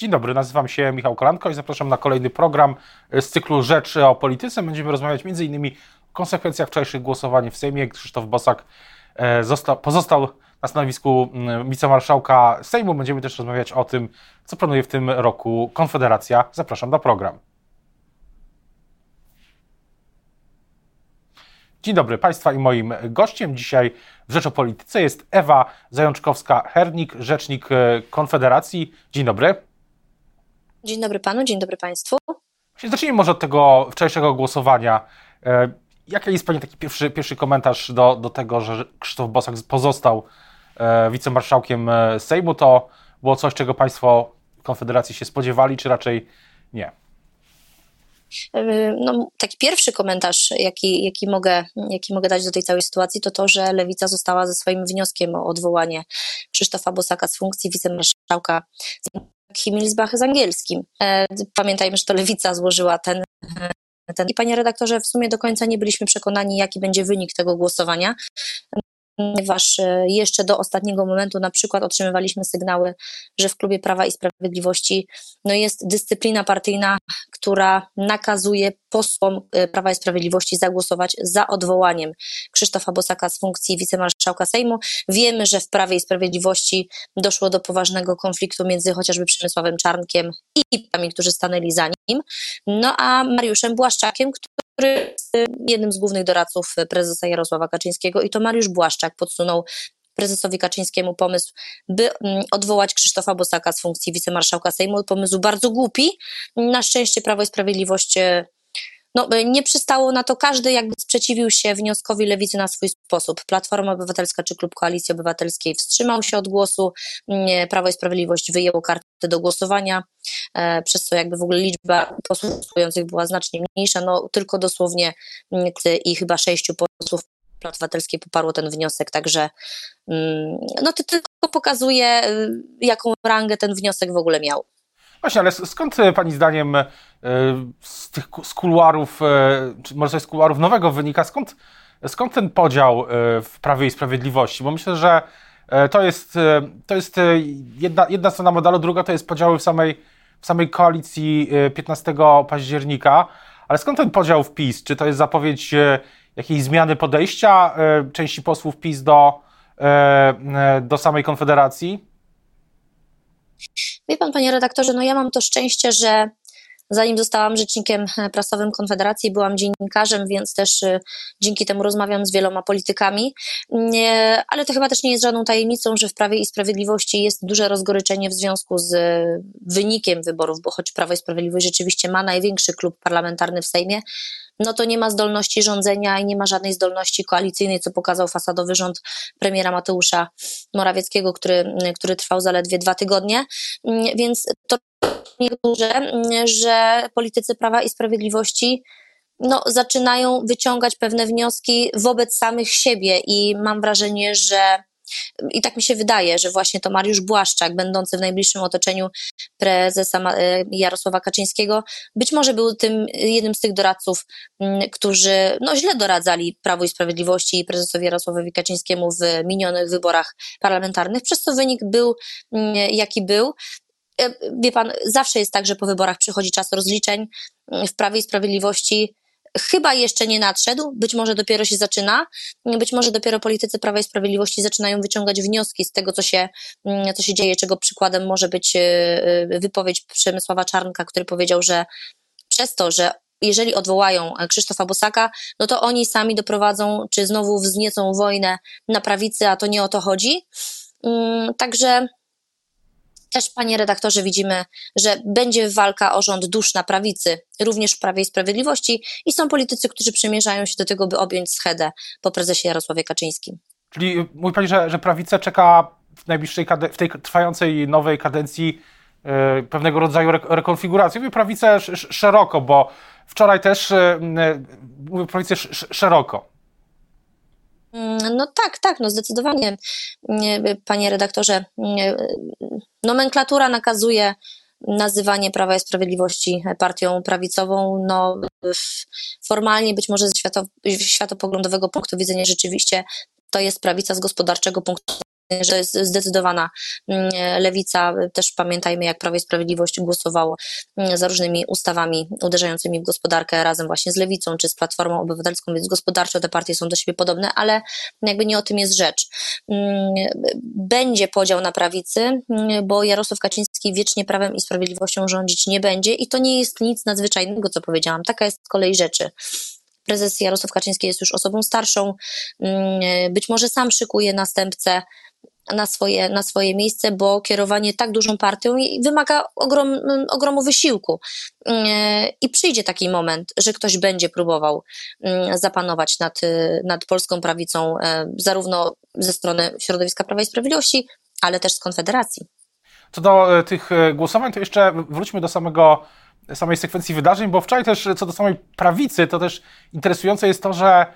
Dzień dobry, nazywam się Michał Kolanko i zapraszam na kolejny program z cyklu Rzeczy o polityce. Będziemy rozmawiać m.in. o konsekwencjach wczorajszych głosowań w Sejmie. Krzysztof Bosak e, został, pozostał na stanowisku mm, wicemarszałka Sejmu. Będziemy też rozmawiać o tym, co planuje w tym roku Konfederacja. Zapraszam na program. Dzień dobry Państwa i moim gościem dzisiaj w Rzecz o Polityce jest Ewa Zajączkowska-Hernik, rzecznik e, Konfederacji. Dzień dobry. Dzień dobry Panu, dzień dobry Państwu. Zacznijmy może od tego wczorajszego głosowania. E, jaki jest Pani taki pierwszy, pierwszy komentarz do, do tego, że Krzysztof Bosak pozostał e, wicemarszałkiem Sejmu? To było coś, czego Państwo Konfederacji się spodziewali, czy raczej nie? No, taki pierwszy komentarz, jaki, jaki, mogę, jaki mogę dać do tej całej sytuacji, to to, że Lewica została ze swoim wnioskiem o odwołanie Krzysztofa Bosaka z funkcji wicemarszałka Himmelsbach z angielskim. E, pamiętajmy, że to Lewica złożyła ten ten. I panie redaktorze, w sumie do końca nie byliśmy przekonani, jaki będzie wynik tego głosowania ponieważ e, jeszcze do ostatniego momentu na przykład otrzymywaliśmy sygnały, że w klubie Prawa i Sprawiedliwości no jest dyscyplina partyjna, która nakazuje posłom e, Prawa i Sprawiedliwości zagłosować za odwołaniem Krzysztofa Bosaka z funkcji wicemarszałka Sejmu. Wiemy, że w Prawie i Sprawiedliwości doszło do poważnego konfliktu między chociażby Przemysławem Czarnkiem i tymi, którzy stanęli za nim, no a Mariuszem Błaszczakiem, który jest jednym z głównych doradców prezesa Jarosława Kaczyńskiego i to Mariusz Błaszczak podsunął prezesowi Kaczyńskiemu pomysł, by mm, odwołać Krzysztofa Bosaka z funkcji wicemarszałka Sejmu. Pomysł bardzo głupi. Na szczęście Prawo i Sprawiedliwość e, no, e, nie przystało na to, każdy jakby sprzeciwił się wnioskowi lewicy na swój sposób. Platforma Obywatelska czy Klub Koalicji Obywatelskiej wstrzymał się od głosu, mm, Prawo i Sprawiedliwość wyjęło kartę do głosowania, e, przez co jakby w ogóle liczba posłów głosujących była znacznie mniejsza, no tylko dosłownie mm, i chyba sześciu posłów Obywatelskiej poparło ten wniosek, także mm, no to tylko pokazuje, y, jaką rangę ten wniosek w ogóle miał. Właśnie, ale skąd e, Pani zdaniem e, z tych z kuluarów, e, czy może z kuluarów nowego wynika, skąd, skąd ten podział w Prawie i Sprawiedliwości? Bo myślę, że to jest, to jest jedna, jedna strona medalu, druga to jest podziały w samej, w samej koalicji 15 października. Ale skąd ten podział w PiS? Czy to jest zapowiedź jakiejś zmiany podejścia części posłów PiS do, do samej Konfederacji? Wie pan, panie redaktorze, no ja mam to szczęście, że zanim zostałam rzecznikiem prasowym Konfederacji, byłam dziennikarzem, więc też y, dzięki temu rozmawiam z wieloma politykami. Ale to chyba też nie jest żadną tajemnicą, że w Prawie i Sprawiedliwości jest duże rozgoryczenie w związku z wynikiem wyborów, bo choć Prawo i Sprawiedliwość rzeczywiście ma największy klub parlamentarny w Sejmie, no to nie ma zdolności rządzenia i nie ma żadnej zdolności koalicyjnej, co pokazał fasadowy rząd premiera Mateusza Morawieckiego, który, który trwał zaledwie dwa tygodnie. Więc to duże, że politycy Prawa i Sprawiedliwości no, zaczynają wyciągać pewne wnioski wobec samych siebie i mam wrażenie, że i tak mi się wydaje, że właśnie to Mariusz Błaszczak, będący w najbliższym otoczeniu prezesa e, Jarosława Kaczyńskiego, być może był tym jednym z tych doradców, którzy no, źle doradzali Prawu i Sprawiedliwości i prezesowi Jarosławowi Kaczyńskiemu w minionych wyborach parlamentarnych, przez co wynik był jaki był. E, wie pan, zawsze jest tak, że po wyborach przychodzi czas rozliczeń. W Prawie i Sprawiedliwości chyba jeszcze nie nadszedł, być może dopiero się zaczyna, być może dopiero politycy Prawa i Sprawiedliwości zaczynają wyciągać wnioski z tego, co się, mm, co się dzieje, czego przykładem może być e, e, wypowiedź Przemysława Czarnka, który powiedział, że przez to, że jeżeli odwołają Krzysztofa Bosaka, no to oni sami doprowadzą, czy znowu wzniecą wojnę na prawicy, a to nie o to chodzi. Mm, także też, panie redaktorze, widzimy, że będzie walka o rząd dusz na prawicy, również w Prawie i Sprawiedliwości i są politycy, którzy przymierzają się do tego, by objąć schedę po prezesie Jarosławie Kaczyńskim. Czyli mówi pani, że, że prawica czeka w najbliższej, w tej trwającej nowej kadencji yy, pewnego rodzaju re rekonfiguracji. Mówię prawicę szeroko, bo wczoraj też yy, mówię prawicę szeroko. Mm, no tak, tak, no zdecydowanie, panie redaktorze. Nomenklatura nakazuje nazywanie Prawa i Sprawiedliwości partią prawicową. No, formalnie, być może ze świato, światopoglądowego punktu widzenia, rzeczywiście to jest prawica z gospodarczego punktu że to jest zdecydowana mm, lewica. Też pamiętajmy, jak Prawo i Sprawiedliwość głosowało mm, za różnymi ustawami uderzającymi w gospodarkę razem właśnie z lewicą czy z Platformą Obywatelską, więc gospodarczo te partie są do siebie podobne, ale jakby nie o tym jest rzecz. Mm, będzie podział na prawicy, bo Jarosław Kaczyński wiecznie Prawem i Sprawiedliwością rządzić nie będzie i to nie jest nic nadzwyczajnego, co powiedziałam. Taka jest kolej rzeczy. Prezes Jarosław Kaczyński jest już osobą starszą, być może sam szykuje następcę na swoje, na swoje miejsce, bo kierowanie tak dużą partią wymaga ogrom, ogromu wysiłku. I przyjdzie taki moment, że ktoś będzie próbował mm, zapanować nad, nad polską prawicą, e, zarówno ze strony środowiska Prawa i Sprawiedliwości, ale też z Konfederacji. Co do e, tych e, głosowań, to jeszcze wróćmy do samego samej sekwencji wydarzeń, bo wczoraj też co do samej prawicy, to też interesujące jest to, że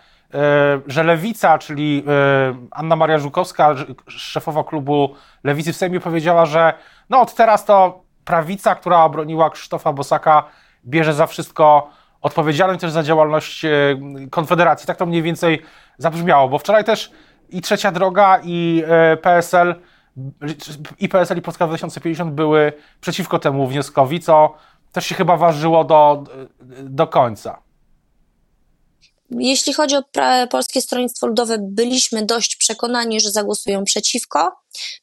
że Lewica, czyli e, Anna Maria Żukowska, szefowa klubu Lewicy w Sejmie powiedziała, że no od teraz to prawica, która obroniła Krzysztofa Bosaka, bierze za wszystko odpowiedzialność też za działalność e, Konfederacji. Tak to mniej więcej zabrzmiało, bo wczoraj też i Trzecia Droga, i PSL, i PSL, i Polska 2050 były przeciwko temu wnioskowi, co też się chyba ważyło do, do końca. Jeśli chodzi o Polskie Stronnictwo Ludowe, byliśmy dość przekonani, że zagłosują przeciwko.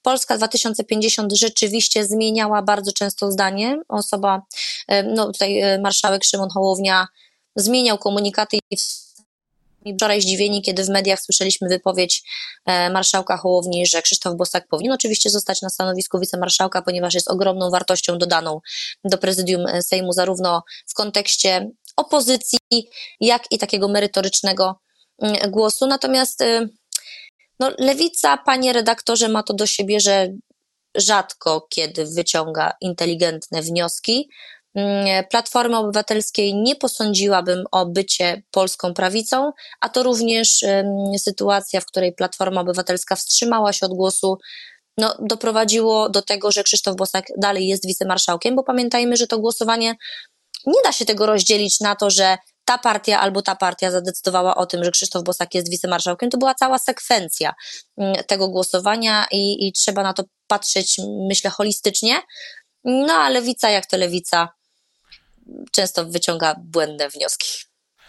Polska 2050 rzeczywiście zmieniała bardzo często zdanie. Osoba, no tutaj e, marszałek Szymon Hołownia zmieniał komunikaty i wczoraj zdziwieni, kiedy w mediach słyszeliśmy wypowiedź e, marszałka Hołowni, że Krzysztof Bosak powinien oczywiście zostać na stanowisku wicemarszałka, ponieważ jest ogromną wartością dodaną do prezydium e, Sejmu, zarówno w kontekście opozycji, jak i takiego merytorycznego mm, głosu. Natomiast y, no, lewica, panie redaktorze, ma to do siebie, że rzadko kiedy wyciąga inteligentne wnioski. Mm, Platformy Obywatelskiej nie posądziłabym o bycie polską prawicą, a to również sytuacja, w której Platforma Obywatelska wstrzymała się od głosu, no, doprowadziło do tego, że Krzysztof Bosak dalej jest wicemarszałkiem, bo pamiętajmy, że to głosowanie nie da się tego rozdzielić na to, że ta partia albo ta partia zadecydowała o tym, że Krzysztof Bosak jest wicemarszałkiem. To była cała sekwencja mm, tego głosowania i, i trzeba na to patrzeć, myślę, holistycznie. No a lewica, jak to lewica, często wyciąga błędne wnioski.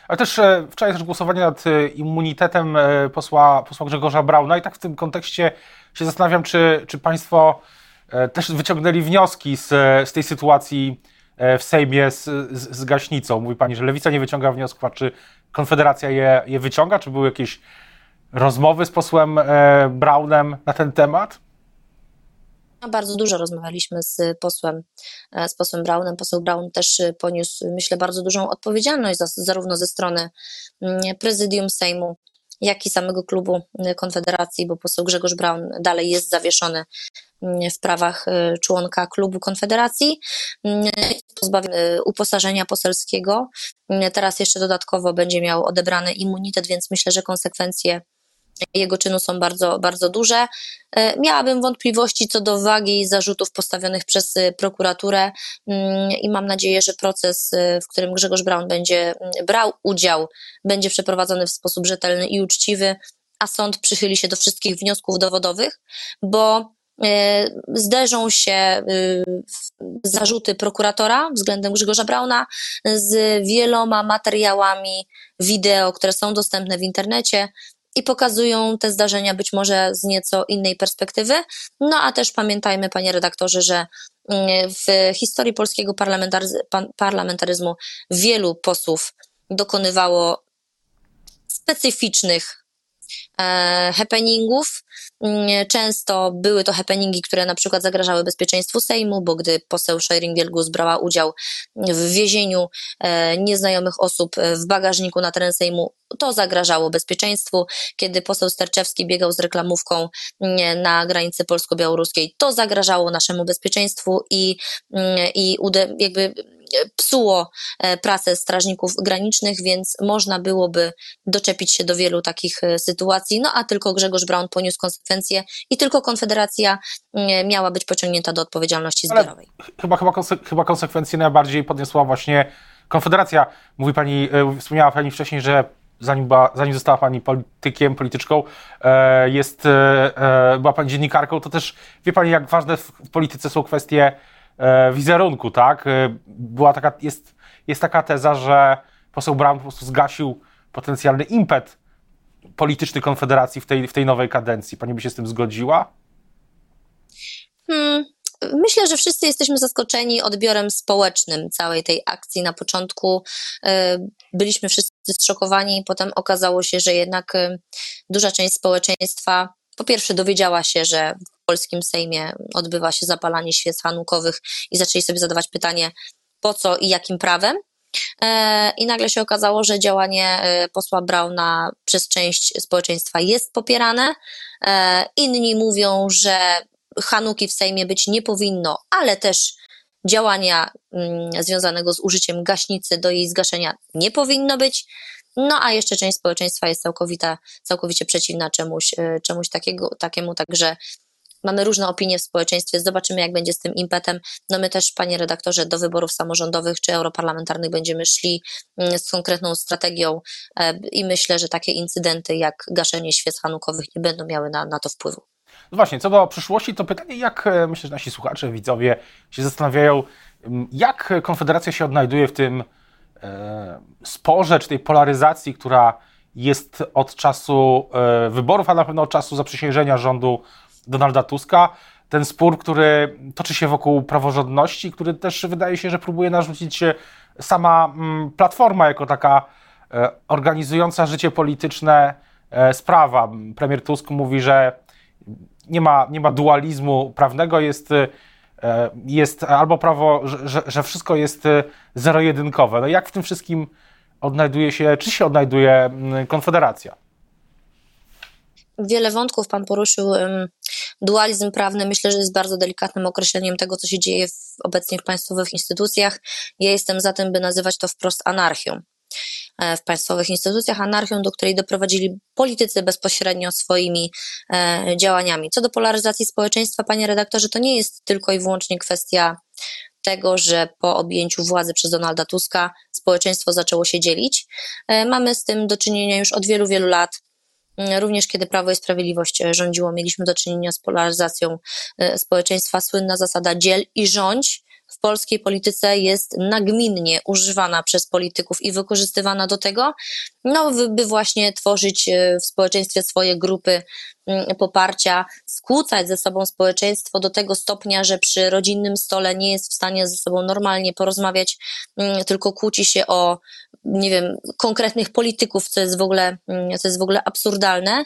Ale też e, wczoraj też głosowanie nad e, immunitetem e, posła, posła Grzegorza Brauna i tak w tym kontekście się zastanawiam, czy, czy Państwo też wyciągnęli wnioski z, z tej sytuacji w Sejmie z, z, z gaśnicą. Mówi pani, że lewica nie wyciąga wniosków, a czy Konfederacja je, je wyciąga? Czy były jakieś rozmowy z posłem e, Braunem na ten temat? No, bardzo dużo rozmawialiśmy z posłem, e, z posłem Braunem. Poseł Braun też poniósł, myślę, bardzo dużą odpowiedzialność za, zarówno ze strony mm, prezydium Sejmu, jak i samego klubu Konfederacji, bo poseł Grzegorz Braun dalej jest zawieszony w prawach y, członka klubu Konfederacji, y, pozbawiony uposażenia poselskiego. Y, teraz jeszcze dodatkowo będzie miał odebrany immunitet, więc myślę, że konsekwencje jego czynu są bardzo, bardzo duże. Miałabym wątpliwości co do wagi zarzutów postawionych przez prokuraturę i mam nadzieję, że proces, w którym Grzegorz Braun będzie brał udział, będzie przeprowadzony w sposób rzetelny i uczciwy, a sąd przychyli się do wszystkich wniosków dowodowych, bo E, zderzą się y, zarzuty prokuratora względem Grzegorza Brauna z wieloma materiałami wideo, które są dostępne w internecie i pokazują te zdarzenia być może z nieco innej perspektywy. No a też pamiętajmy, panie redaktorze, że mm, w historii polskiego parlamentaryzmu wielu posłów dokonywało specyficznych happeningów. Mm, często były to happeningi, które na przykład zagrażały bezpieczeństwu Sejmu, bo gdy poseł Schering-Wielgus brała udział w wiezieniu e, nieznajomych osób w bagażniku na teren Sejmu, to zagrażało bezpieczeństwu. Kiedy poseł Sterczewski biegał z reklamówką mm, na granicy polsko-białoruskiej, to zagrażało naszemu bezpieczeństwu i, mm, i jakby psuło e, pracę strażników granicznych, więc można byłoby doczepić się do wielu takich e, sytuacji, no a tylko Grzegorz Braun poniósł konsekwencje i tylko Konfederacja mm, miała być pociągnięta do odpowiedzialności zbiorowej. chyba, chyba, konse chyba konsekwencje najbardziej podniosła właśnie Konfederacja. Mówi pani, e, wspomniała pani wcześniej, że zanim, była, zanim została pani politykiem, polityczką, jest, była pani dziennikarką, to też wie pani, jak ważne w polityce są kwestie wizerunku, tak? Była taka, jest, jest taka teza, że poseł Brown po prostu zgasił potencjalny impet polityczny Konfederacji w tej, w tej nowej kadencji. Pani by się z tym zgodziła? Hmm, myślę, że wszyscy jesteśmy zaskoczeni odbiorem społecznym całej tej akcji. Na początku y, byliśmy wszyscy zszokowani, potem okazało się, że jednak duża część społeczeństwa po pierwsze dowiedziała się, że polskim Sejmie odbywa się zapalanie świec hanukowych i zaczęli sobie zadawać pytanie, po co i jakim prawem. E, I nagle się okazało, że działanie e, posła Brauna przez część społeczeństwa jest popierane. E, inni mówią, że Hanuki w Sejmie być nie powinno, ale też działania mm, związanego z użyciem gaśnicy do jej zgaszenia nie powinno być. No a jeszcze część społeczeństwa jest całkowita, całkowicie przeciwna czemuś, czemuś takiego, takiemu, także mamy różne opinie w społeczeństwie, zobaczymy jak będzie z tym impetem. No my też, panie redaktorze, do wyborów samorządowych czy europarlamentarnych będziemy szli mm, z konkretną strategią e, i myślę, że takie incydenty jak gaszenie świec hanukowych nie będą miały na, na to wpływu. No właśnie, co do przyszłości, to pytanie, jak e, myślę, że nasi słuchacze, widzowie się zastanawiają, jak Konfederacja się odnajduje w tym e, sporze, czy tej polaryzacji, która jest od czasu wyborów, a na pewno od czasu zaprzysiężenia rządu Donalda Tuska. Ten spór, który toczy się wokół praworządności, który też wydaje się, że próbuje narzucić sama mm, Platforma jako taka e, organizująca życie polityczne e, sprawa. Premier Tusk mówi, że nie ma, nie ma dualizmu prawnego, jest, e, jest albo prawo, że, że wszystko jest zero-jedynkowe. No jak w tym wszystkim odnajduje się, czy się odnajduje mm, Konfederacja? Wiele wątków Pan poruszył dualizm prawny myślę, że jest bardzo delikatnym określeniem tego, co się dzieje w, obecnie w państwowych instytucjach. Ja jestem za tym, by nazywać to wprost anarchią e, w państwowych instytucjach, anarchią, do której doprowadzili politycy bezpośrednio swoimi e, działaniami. Co do polaryzacji społeczeństwa, panie redaktorze, to nie jest tylko i wyłącznie kwestia tego, że po objęciu władzy przez Donalda Tuska społeczeństwo zaczęło się dzielić. E, mamy z tym do czynienia już od wielu, wielu lat. Mm, również kiedy Prawo i Sprawiedliwość e, rządziło, mieliśmy do czynienia z polaryzacją e, społeczeństwa. Słynna zasada dziel i rządź w polskiej polityce jest nagminnie używana przez polityków i wykorzystywana do tego, no, by właśnie tworzyć e, w społeczeństwie swoje grupy mm, poparcia, skłócać ze sobą społeczeństwo do tego stopnia, że przy rodzinnym stole nie jest w stanie ze sobą normalnie porozmawiać, mm, tylko kłóci się o nie wiem, konkretnych polityków, co jest w ogóle, mm, co jest w ogóle absurdalne.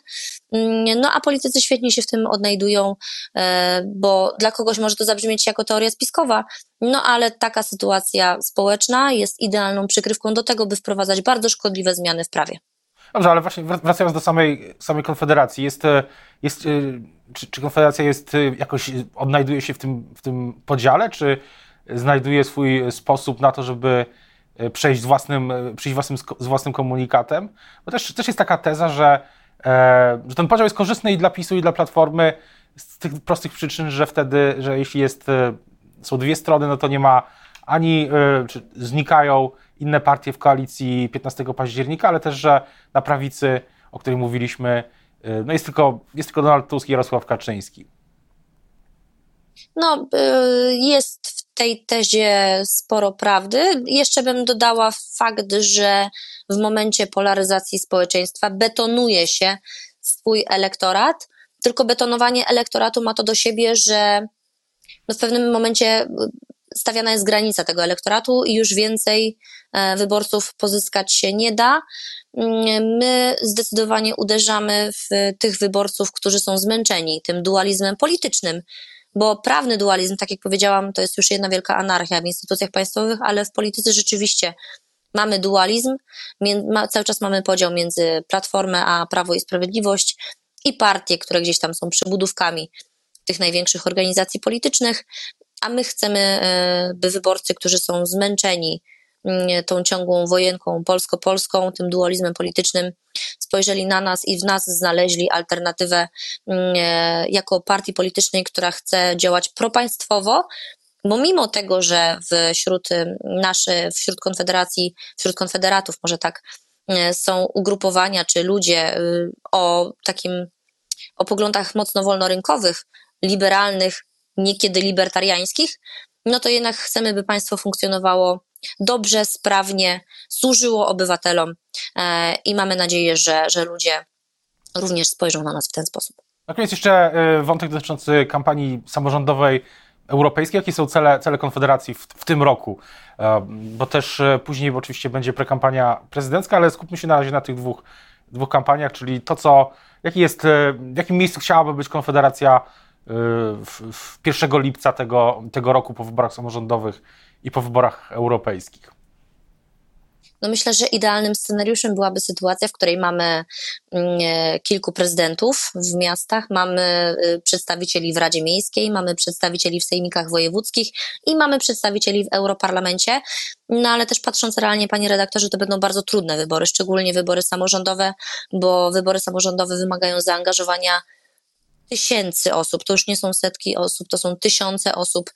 Mm, no a politycy świetnie się w tym odnajdują, e, bo dla kogoś może to zabrzmieć jako teoria spiskowa, no ale taka sytuacja społeczna jest idealną przykrywką do tego, by wprowadzać bardzo szkodliwe zmiany w prawie. Dobrze, ale właśnie wracając do samej, samej Konfederacji, jest, e, jest, e, czy, czy Konfederacja jest jakoś, odnajduje się w tym, w tym podziale, czy znajduje swój sposób na to, żeby E, przejść, własnym, e, przyjść własnym, z własnym komunikatem. Bo też, też jest taka teza, że, e, że ten podział jest korzystny i dla PiSu, i dla Platformy z tych prostych przyczyn, że wtedy, że jeśli jest, e, są dwie strony, no to nie ma ani, czy znikają inne partie w koalicji 15 października, ale też, że na prawicy, o której mówiliśmy, no jest tylko, jest tylko Donald Tusk i Jarosław Kaczyński. No, jest tej tezie sporo prawdy. Jeszcze bym dodała fakt, że w momencie polaryzacji społeczeństwa betonuje się swój elektorat, tylko betonowanie elektoratu ma to do siebie, że no w pewnym momencie stawiana jest granica tego elektoratu i już więcej e, wyborców pozyskać się nie da. My zdecydowanie uderzamy w tych wyborców, którzy są zmęczeni tym dualizmem politycznym, bo prawny dualizm, tak jak powiedziałam, to jest już jedna wielka anarchia w instytucjach państwowych, ale w polityce rzeczywiście mamy dualizm, cały czas mamy podział między Platformę a Prawo i Sprawiedliwość i partie, które gdzieś tam są przybudówkami tych największych organizacji politycznych, a my chcemy, e, by wyborcy, którzy są zmęczeni tą ciągłą wojenką polsko-polską, tym dualizmem politycznym, spojrzeli na nas i w nas znaleźli alternatywę e, jako partii politycznej, która chce działać propaństwowo, bo mimo tego, że wśród naszy, wśród Konfederacji, wśród konfederatów, może tak są ugrupowania czy ludzie o takim o poglądach mocno wolnorynkowych, liberalnych, niekiedy libertariańskich, no to jednak chcemy, by państwo funkcjonowało dobrze, sprawnie, służyło obywatelom e, i mamy nadzieję, że, że ludzie również spojrzą na nas w ten sposób. Na koniec jeszcze e, wątek dotyczący kampanii samorządowej europejskiej. Jakie są cele, cele Konfederacji w, w tym roku? E, bo też później oczywiście będzie prekampania prezydencka, ale skupmy się na razie na tych dwóch, dwóch kampaniach, czyli to, co, jaki jest, w jakim miejscu chciałaby być Konfederacja w, w 1 lipca tego, tego roku po wyborach samorządowych i po wyborach europejskich? No myślę, że idealnym scenariuszem byłaby sytuacja, w której mamy mm, e, kilku prezydentów w miastach, mamy y, przedstawicieli w Radzie Miejskiej, mamy przedstawicieli w sejmikach wojewódzkich i mamy przedstawicieli w Europarlamencie. No ale też patrząc realnie, panie redaktorze, to będą bardzo trudne wybory, szczególnie wybory samorządowe, bo wybory samorządowe wymagają zaangażowania tysięcy osób, to już nie są setki osób, to są tysiące osób,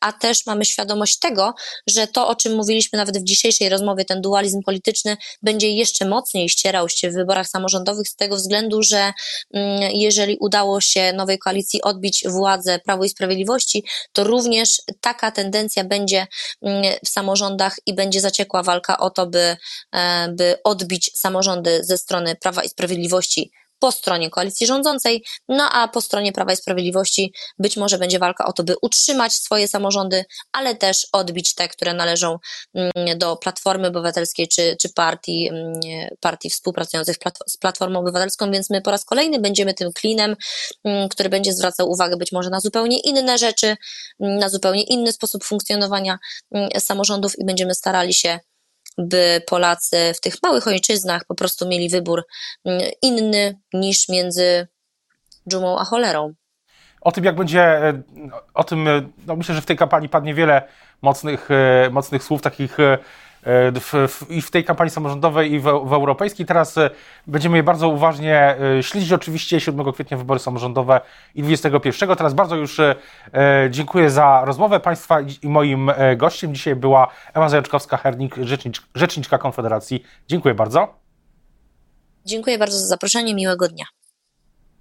a też mamy świadomość tego, że to, o czym mówiliśmy nawet w dzisiejszej rozmowie, ten dualizm polityczny będzie jeszcze mocniej ścierał się w wyborach samorządowych z tego względu, że mm, jeżeli udało się nowej koalicji odbić władzę Prawo i Sprawiedliwości, to również taka tendencja będzie mm, w samorządach i będzie zaciekła walka o to, by, e, by odbić samorządy ze strony Prawa i Sprawiedliwości po stronie koalicji rządzącej, no a po stronie Prawa i Sprawiedliwości być może będzie walka o to, by utrzymać swoje samorządy, ale też odbić te, które należą mm, do Platformy Obywatelskiej czy, czy partii, mm, partii współpracujących z Platformą Obywatelską, więc my po raz kolejny będziemy tym klinem, mm, który będzie zwracał uwagę być może na zupełnie inne rzeczy, na zupełnie inny sposób funkcjonowania samorządów i będziemy starali się by Polacy w tych małych ojczyznach po prostu mieli wybór mm, inny niż między dżumą a cholerą. O tym, jak będzie, e, o tym, e, no myślę, że w tej kampanii padnie wiele mocnych, e, mocnych słów, takich w, w, i w tej kampanii samorządowej, i w, w europejskiej. Teraz e, będziemy je bardzo uważnie e, śledzić. Oczywiście 7 kwietnia wybory samorządowe i 21. Teraz bardzo już dziękuję za rozmowę Państwa i moim gościem dzisiaj była Ewa Zajączkowska-Hernik, rzecznicz, rzeczniczka Konfederacji. Dziękuję bardzo. Dziękuję bardzo za zaproszenie. Miłego dnia.